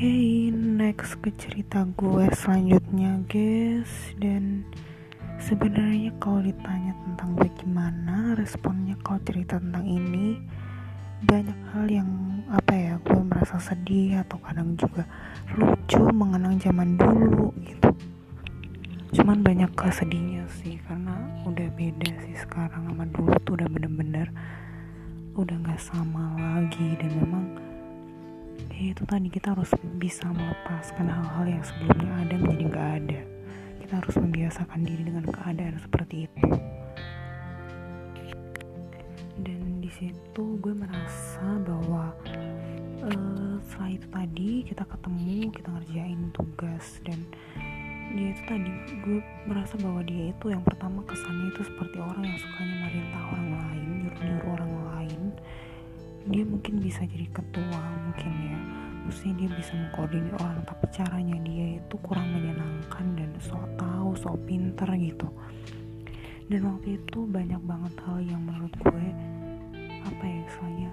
okay, next ke cerita gue selanjutnya guys. Dan sebenarnya kalau ditanya tentang bagaimana responnya kalau cerita tentang ini Banyak hal yang apa ya gue merasa sedih atau kadang juga lucu mengenang zaman dulu gitu. Cuman banyak kesedihnya sih karena udah beda sih sekarang sama dulu tuh udah bener-bener udah gak sama lagi. Dan memang ya itu tadi kita harus bisa melepaskan hal-hal yang sebelumnya ada menjadi nggak ada. Kita harus membiasakan diri dengan keadaan seperti itu. Dan di situ gue merasa bahwa uh, setelah itu tadi kita ketemu kita ngerjain tugas dan dia itu tadi gue merasa bahwa dia itu yang pertama kesannya itu seperti orang yang sukanya merintah orang lain nyuruh-nyuruh orang lain dia mungkin bisa jadi ketua mungkin ya. Maksudnya dia bisa mengkoordinir orang tapi caranya dia itu kurang menyenangkan dan sok tahu sok pinter gitu. Dan waktu itu banyak banget hal yang menurut gue apa ya istilahnya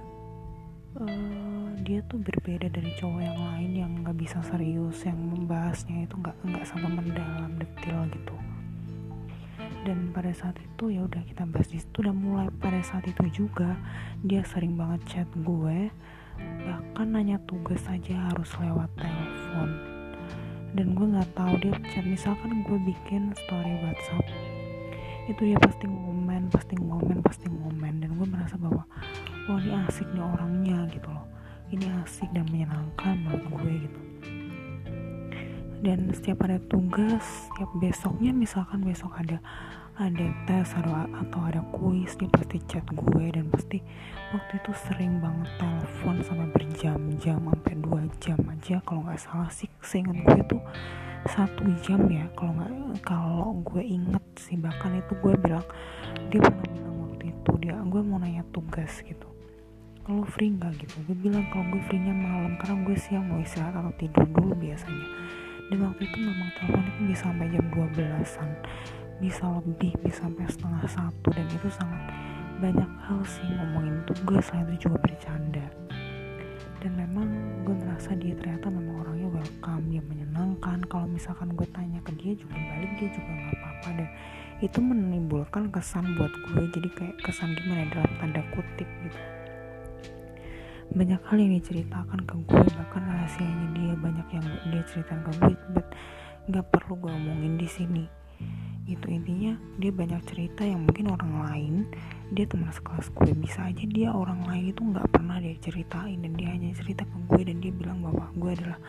uh, dia tuh berbeda dari cowok yang lain yang nggak bisa serius yang membahasnya itu nggak nggak sampai mendalam detail gitu dan pada saat itu ya udah kita bahas di situ. Dan mulai pada saat itu juga dia sering banget chat gue. Bahkan nanya tugas saja harus lewat telepon. Dan gue nggak tahu dia chat. Misalkan gue bikin story WhatsApp itu dia pasti ngomen pasti ngomen pasti ngomen. Dan gue merasa bahwa wah ini asik nih orangnya gitu loh. Ini asik dan menyenangkan menurut gue gitu dan setiap ada tugas setiap besoknya misalkan besok ada ada tes atau, atau ada kuis dia pasti chat gue dan pasti waktu itu sering banget telepon sampai berjam-jam sampai dua jam aja. Kalau nggak salah sih seingat gue tuh satu jam ya kalau nggak kalau gue inget sih. Bahkan itu gue bilang dia pernah bilang waktu itu dia gue mau nanya tugas gitu. Kalau free nggak? gitu. Gue bilang kalau gue free nya malam karena gue siang mau istirahat atau tidur dulu biasanya dan waktu itu memang telepon itu bisa sampai jam 12an bisa lebih bisa sampai setengah satu. Dan itu sangat banyak hal sih ngomongin tugas selain itu juga bercanda. Dan memang gue merasa dia ternyata memang orangnya welcome dia menyenangkan. Kalau misalkan gue tanya ke dia juga balik dia juga nggak apa-apa. Dan itu menimbulkan kesan buat gue. Jadi kayak kesan gimana ya, dalam tanda kutip gitu banyak hal yang diceritakan ke gue bahkan rahasianya dia banyak yang dia ceritakan ke gue but nggak perlu gue omongin di sini. Gitu intinya dia banyak cerita yang mungkin orang lain dia teman sekelas gue bisa aja dia orang lain itu nggak pernah dia ceritain dan dia hanya cerita ke gue dan dia bilang bahwa gue adalah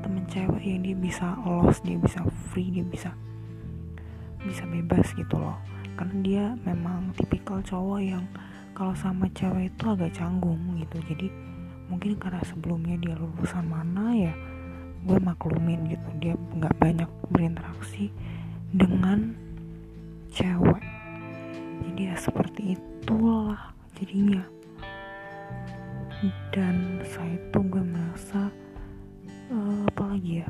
temen cewek yang dia bisa lost dia bisa free dia bisa bisa bebas gitu loh. Karena dia memang tipikal cowok yang kalau sama cewek itu agak canggung gitu. Jadi mungkin karena sebelumnya dia lulusan mana ya gue maklumin gitu. Dia nggak banyak berinteraksi dengan cewek. Jadi ya seperti itulah jadinya. Dan saya itu gue merasa uh, apa lagi ya?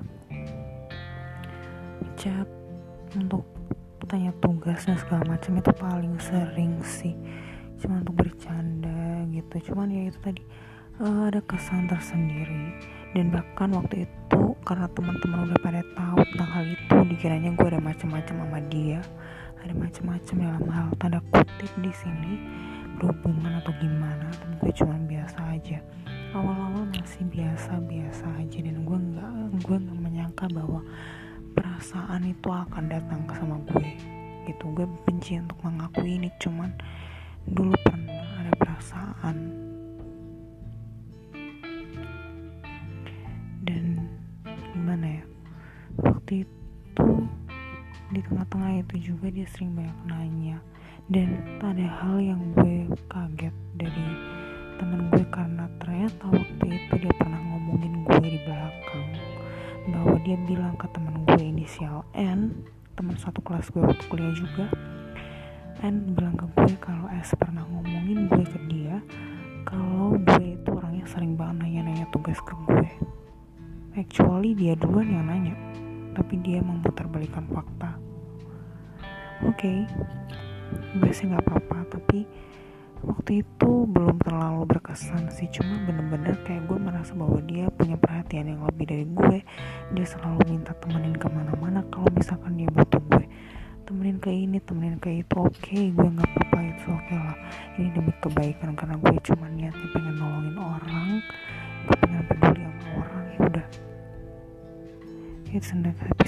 Chat untuk tanya tugas dan segala macam itu paling sering sih cuma untuk bercanda gitu. Cuman ya itu tadi uh, ada kesan tersendiri. Dan bahkan waktu itu karena teman-teman udah pada tahu tentang hal itu dikiranya gue ada macam-macam sama dia. Ada macam-macam dalam hal tanda kutip di sini. Berhubungan atau gimana tapi gue cuma biasa aja. Awal-awal masih biasa-biasa aja dan gue nggak gue nggak menyangka bahwa perasaan itu akan datang ke sama gue. Gitu gue benci untuk mengakui ini cuman dulu pernah ada perasaan. Dan gimana ya waktu itu di tengah-tengah itu juga dia sering banyak nanya. Dan ada hal yang gue kaget dari temen gue karena ternyata waktu itu dia pernah ngomongin gue di belakang. Bahwa dia bilang ke temen gue inisial N teman satu kelas gue waktu kuliah juga N bilang ke gue kalau S pernah ngomongin gue ke dia kalau gue itu orangnya sering banget nanya-nanya tugas ke gue. Actually dia duluan yang nanya tapi dia memutarbalikkan fakta. Oke okay, gue sih nggak apa-apa tapi waktu itu belum terlalu berkesan sih. Cuma bener-bener kayak gue merasa bahwa dia punya perhatian yang lebih dari gue. Dia selalu minta temenin ke mana-mana kalau misalkan dia butuh gue temenin ke ini temenin ke itu oke okay, gue nggak apa-apa itu oke okay lah. Ini demi kebaikan karena gue cuma niatnya pengen nolongin orang. Gue pengen peduli sama orang ya udah. It's episode